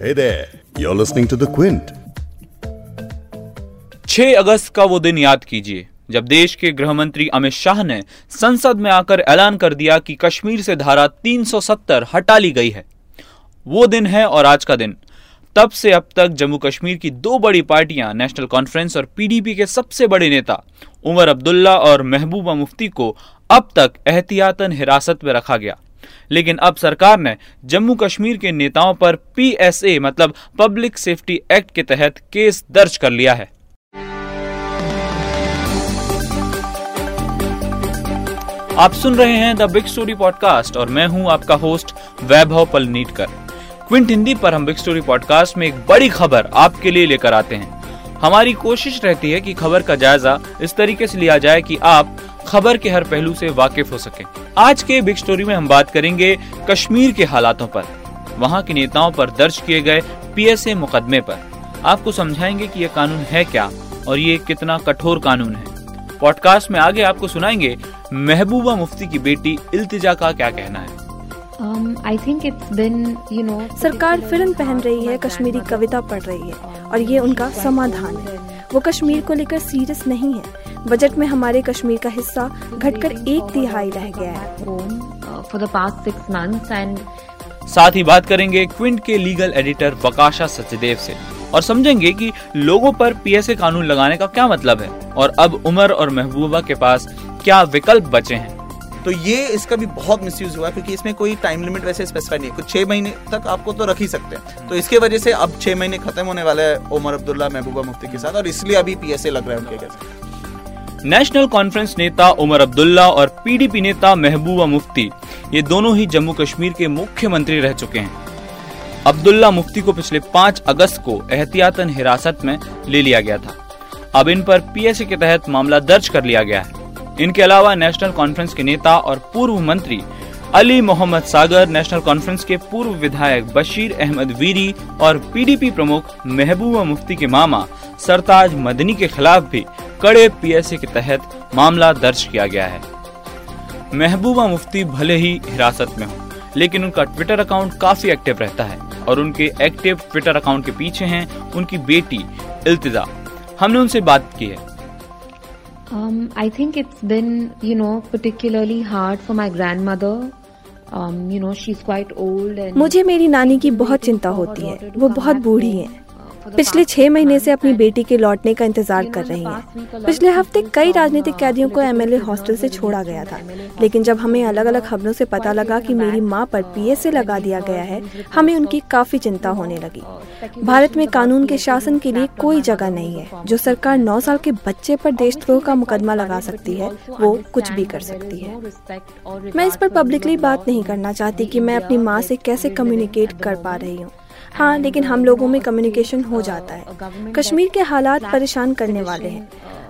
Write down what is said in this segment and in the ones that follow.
Hey there, you're listening to The Quint. 6 अगस्त का वो दिन याद कीजिए जब देश के गृह मंत्री अमित शाह ने संसद में आकर ऐलान कर दिया कि कश्मीर से धारा 370 हटा ली गई है। वो दिन है और आज का दिन। तब से अब तक जम्मू कश्मीर की दो बड़ी पार्टियाँ नेशनल कॉन्फ्रेंस और पीडीपी के सबसे बड़े नेता उमर अब्दुल्ला और महबूबा मुफ्ती को अब तक एहतियातन हिरासत में रखा गया। लेकिन अब सरकार ने जम्मू कश्मीर के नेताओं पर पीएसए मतलब पब्लिक सेफ्टी एक्ट के तहत केस दर्ज कर लिया है। आप सुन रहे हैं द बिग स्टोरी पॉडकास्ट और मैं हूँ आपका होस्ट वैभव पलनीटकर। क्विंट हिंदी पर हम बिग स्टोरी पॉडकास्ट में एक बड़ी खबर आपके लिए लेकर आते हैं। हमारी कोशिश रहती है कि खबर का जायजा इस तरीके से लिया जाए कि आप खबर के हर पहलू से वाकिफ हो सके। आज के बिग स्टोरी में हम बात करेंगे कश्मीर के हालातों पर। वहाँ के नेताओं पर दर्ज किए गए पीएसए मुकदमे पर। आपको समझाएँगे कि ये कानून है क्या और ये कितना कठोर कानून है। पॉडकास्ट में आगे आपको सुनाएँगे महबूबा मुफ्ती की बेटी इल्तिजा का क्या कहना है। I think it's been you know सरकार फ़िल्म पहन रही है कश्मीरी कविता पढ़ रही है और ये उनका समाधान है। वो कश्मीर को लेकर सीरियस नहीं है। बजट में हमारे कश्मीर का हिस्सा घटकर एक तिहाई रह गया है। For the past six months and साथ ही बात करेंगे क्विंट के लीगल एडिटर वकाशा सचदेव से और समझेंगे कि लोगों पर पीएसए कानून लगाने का क्या मतलब है और अब उमर और महबूबा के पास क्या विकल्प बचे हैं? तो ये इसका भी बहुत मिसयूज हुआ क्योंकि इसमें कोई टाइम लिमिट वैसे स्पेसिफाई नहीं है। कुछ छह महीने तक आपको तो रख ही सकते हैं। तो इसके वजह से अब छह महीने खत्म होने वाले हैं उमर अब्दुल्ला महबूबा मुफ्ती के साथ और इसलिए अभी पीएसए लग रहा है उनके कैसे नेशनल कॉन्फ्रेंस नेता उमर अब्दुल्ला और पीडीपी नेता महबूबा मुफ्ती, ये दोनों ही जम्मू कश्मीर के मुख्यमंत्री रह चुके हैं। अब्दुल्ला मुफ्ती को पिछले 5 अगस्त को एहतियातन हिरासत में ले लिया गया था। अब इन पर पीएसए के तहत मामला दर्ज कर लिया गया है। इनके अलावा नेशनल कॉन्फ्रेंस के नेता और पूर्व मंत्री अली मोहम्मद सागर, नेशनल कॉन्फ्रेंस के पूर्व विधायक बशीर अहमद वीरी और पीडीपी प्रमुख महबूबा मुफ्ती के मामा सरताज मदनी के खिलाफ भी कड़े पीएसए के तहत मामला दर्ज किया गया है। महबूबा मुफ्ती भले ही हिरासत में हो लेकिन उनका ट्विटर अकाउंट काफ़ी एक्टिव रहता है और उनके एक्टिव ट्विटर अकाउंट के पीछे हैं उनकी बेटी इल्तिजा। हमने उनसे बात की है। Um, I think it's been, you know, particularly hard for my grandmother. Um, you know, she's quite old and मुझे मेरी नानी की बहुत चिंता होती है। वो बहुत बूढ़ी हैं। पिछले छह महीने से अपनी बेटी के लौटने का इंतज़ार कर रही हैं। पिछले हफ़्ते कई राजनीतिक कैदियों को एमएलए हॉस्टल से छोड़ा गया था। लेकिन जब हमें अलग अलग खबरों से पता लगा कि मेरी माँ पर पीएसए लगा दिया गया है, हमें उनकी काफ़ी चिंता होने लगी। भारत में कानून के शासन के लिए कोई जगह नहीं है। जो सरकार नौ साल के बच्चे पर देशद्रोह का मुकदमा लगा सकती है, वो कुछ भी कर सकती है। मैं इस पर पब्लिकली बात नहीं करना चाहती कि मैं अपनी माँ से कैसे कम्युनिकेट कर पा रही हूँ। हाँ लेकिन हम लोगों में कम्युनिकेशन हो जाता है। कश्मीर के हालात परेशान करने वाले हैं।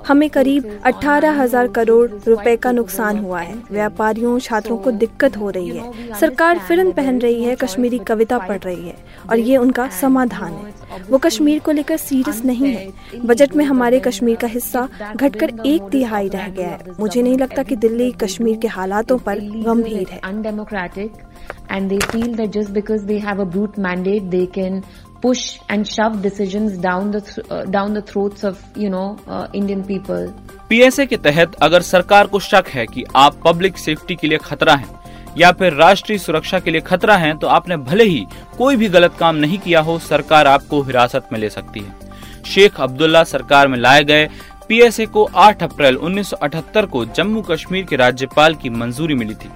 हमें करीब अठारह हज़ार करोड़ रुपए का नुकसान हुआ है। व्यापारियों, छात्रों को दिक्कत हो रही है। सरकार फ़िल्म पहन रही है, कश्मीरी कविता पढ़ रही है और ये उनका समाधान है। वो कश्मीर को लेकर सीरियस नहीं है। बजट में हमारे कश्मीर का हिस्सा घटकर एक तिहाई रह गया है। मुझे नहीं लगता कि दिल्ली, कश्मीर के हालातों पर गंभीर है। Undemocratic and they feel that just because they have a brute mandate, they can push and shove decisions down the th- uh, down the throats of you know uh, Indian people. PSA के तहत अगर सरकार को शक है कि आप public safety के लिए खतरा हैं या फिर राष्ट्रीय सुरक्षा के लिए खतरा हैं तो आपने भले ही कोई भी गलत काम नहीं किया हो सरकार आपको हिरासत में ले सकती है। शेख अब्दुल्ला सरकार में लाए गए पीएसए को 8 अप्रैल 1978 को जम्मू कश्मीर के राज्यपाल की मंजूरी मिली थी।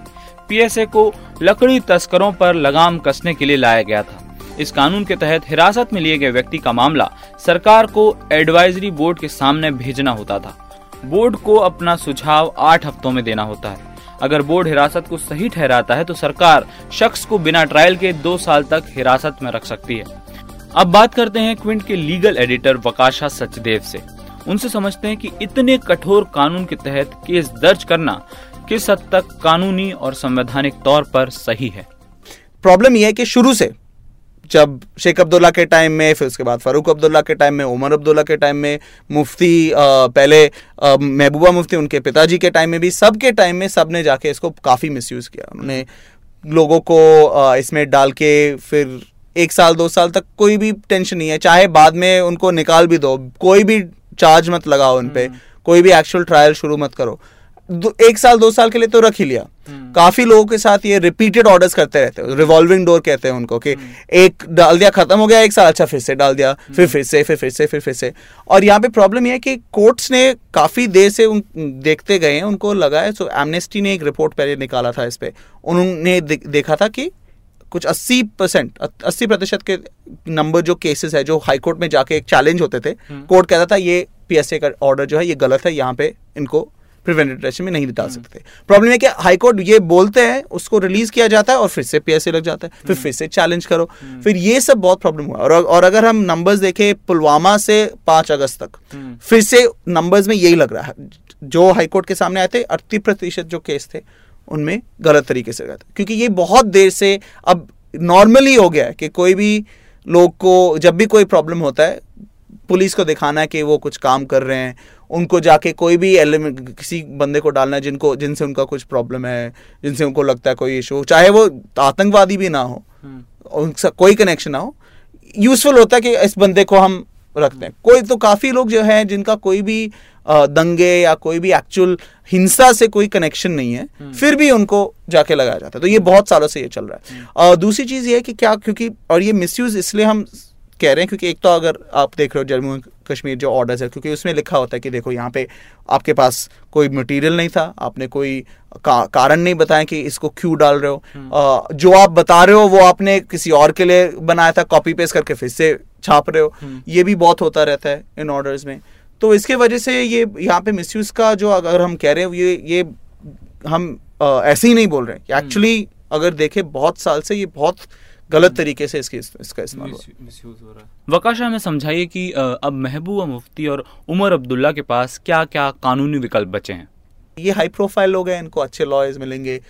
पीएसए को लकड़ी तस्करों पर लगाम कसने के लिए लाया गया था। इस कानून के तहत हिरासत में लिए गए व्यक्ति का मामला सरकार को एडवाइजरी बोर्ड के सामने भेजना होता था। बोर्ड को अपना सुझाव आठ हफ्तों में देना होता है। अगर बोर्ड हिरासत को सही ठहराता है तो सरकार शख्स को बिना ट्रायल के दो साल तक हिरासत में रख सकती है। अब बात करते हैं क्विंट के लीगल एडिटर वकाशा सचदेव से। उनसे समझते हैं कि इतने कठोर कानून के तहत केस दर्ज करना किस हद तक कानूनी और संवैधानिक तौर पर सही है। प्रॉब्लम यह है कि शुरू से जब शेख अब्दुल्ला के टाइम में फिर उसके बाद फारूक अब्दुल्ला के टाइम में उमर अब्दुल्ला के टाइम में मुफ्ती अ, पहले महबूबा मुफ्ती उनके पिताजी के टाइम में भी सब के टाइम में सबने जाके इसको काफ़ी मिसयूज़ किया। उन्होंने लोगों को अ, इसमें डाल के फिर एक साल दो साल तक कोई भी टेंशन नहीं है। चाहे बाद में उनको निकाल भी दो कोई भी चार्ज मत लगाओ उन पर कोई भी एक्चुअल ट्रायल शुरू मत करो। एक साल दो साल के लिए तो रख ही लिया हम्म। काफ़ी लोगों के साथ ये रिपीटेड ऑर्डर्स करते रहते हैं रिवॉल्विंग डोर कहते हैं उनको कि हम्म। एक डाल दिया खत्म हो गया एक साल अच्छा फिर से डाल दिया हम्म। फिर फिर से फिर फिर से फिर फिर से और यहाँ पे प्रॉब्लम ये है कि कोर्ट्स ने काफ़ी देर से उन देखते गए हैं उनको लगा है सो एमनेस्टी ने एक रिपोर्ट पहले निकाला था इस पे उन्होंने देखा था कि कुछ 80 परसेंट अस्सी प्रतिशत के नंबर जो केसेस है जो हाईकोर्ट में जाके एक चैलेंज होते थे कोर्ट कहता था ये पीएसए का ऑर्डर जो है ये गलत है यहाँ पे इनको प्रिवेंटिव में नहीं डाल हम्म। सकते। प्रॉब्लम है कि हाईकोर्ट ये बोलते हैं उसको रिलीज़ किया जाता है और फिर से पीएसए लग जाता है। फिर हम्म। फिर से चैलेंज करो। हम्म। फिर ये सब बहुत प्रॉब्लम हुआ। और, और अगर हम नंबर्स देखें पुलवामा से पाँच अगस्त तक फिर से नंबर्स में यही लग रहा है। जो हाईकोर्ट के सामने आए थे अड़तीस प्रतिशत जो केस थे उनमें गलत तरीके से गए क्योंकि ये बहुत देर से अब नॉर्मली हो गया है कि कोई भी लोग को जब भी कोई प्रॉब्लम होता है पुलिस को दिखाना है कि वो कुछ काम कर रहे हैं उनको जाके कोई भी एलिमेंट किसी बंदे को डालना है जिनको जिनसे उनका कुछ प्रॉब्लम है जिनसे उनको लगता है कोई इशू चाहे वो आतंकवादी भी ना हो उनका कोई कनेक्शन ना हो यूजफुल होता है कि इस बंदे को हम रखते हैं कोई तो काफ़ी लोग जो है जिनका कोई भी दंगे या कोई भी एक्चुअल हिंसा से कोई कनेक्शन नहीं है हम्म। फिर भी उनको जाके लगाया जाता है तो ये बहुत सालों से ये चल रहा है हम्म। दूसरी चीज़ ये है कि क्या क्योंकि और ये मिसयूज इसलिए हम कह रहे हैं क्योंकि एक तो अगर आप देख रहे हो जम्मू कश्मीर जो ऑर्डर्स है क्योंकि उसमें लिखा होता है कि देखो यहाँ पे आपके पास कोई मटेरियल नहीं था आपने कोई का, कारण नहीं बताया कि इसको क्यों डाल रहे हो आ, हम्म। जो आप बता रहे हो वो आपने किसी और के लिए बनाया था कॉपी पेस्ट करके फिर से छाप रहे हो हम्म। ये भी बहुत होता रहता है इन ऑर्डर्स में तो इसके वजह से ये यहाँ पे मिसयूज का जो अगर हम कह रहे हैं ये ये हम आ, ऐसे ही नहीं बोल रहे एक्चुअली हम्म। अगर देखें बहुत साल से ये बहुत गलत तरीके से इसकी इसका इस्तेमाल हो रहा है। वकाशा हमें समझाइए कि अब महबूबा मुफ्ती और उमर अब्दुल्ला के पास क्या क्या कानूनी विकल्प बचे हैं? ये हाई प्रोफ़ाइल लोग हैं इनको अच्छे लॉयर्स मिलेंगे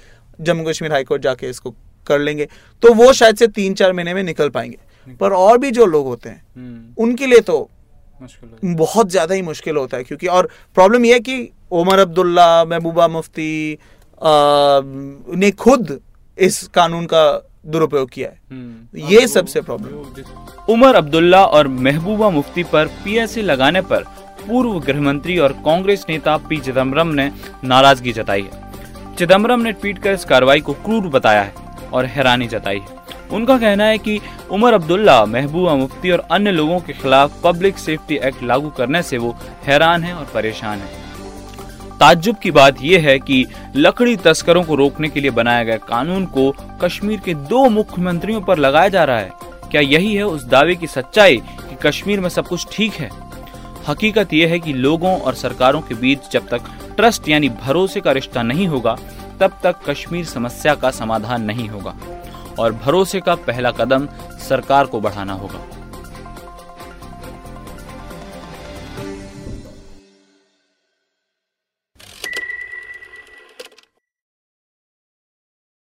जम्मू कश्मीर हाईकोर्ट जाके इसको कर लेंगे तो वो शायद से तीन चार महीने में निकल पाएँगे। पर और भी जो लोग होते हैं हम्म। उनके लिए तो बहुत ज़्यादा ही मुश्किल होता है क्योंकि और प्रॉब्लम यह है कि उमर अब्दुल्ला महबूबा मुफ्ती ने खुद इस कानून का दुरुपयोग किया है। हम्म। ये सबसे प्रॉब्लम उमर अब्दुल्ला और महबूबा मुफ्ती पर पीएससी लगाने पर पूर्व गृह मंत्री और कांग्रेस नेता पी चिदम्बरम ने नाराज़गी जताई है। चिदम्बरम ने ट्वीट कर इस कार्रवाई को क्रूर बताया है और हैरानी जताई है। उनका कहना है कि उमर अब्दुल्ला महबूबा मुफ्ती और अन्य लोगों के खिलाफ पब्लिक सेफ्टी एक्ट लागू करने से वो हैरान है और परेशान है। ताज्जुब की बात यह है कि लकड़ी तस्करों को रोकने के लिए बनाया गया कानून को कश्मीर के दो मुख्यमंत्रियों पर लगाया जा रहा है। क्या यही है उस दावे की सच्चाई कि कश्मीर में सब कुछ ठीक है? हकीकत यह है कि लोगों और सरकारों के बीच जब तक ट्रस्ट यानी भरोसे का रिश्ता नहीं होगा, तब तक कश्मीर समस्या का समाधान नहीं होगा और भरोसे का पहला कदम सरकार को बढ़ाना होगा।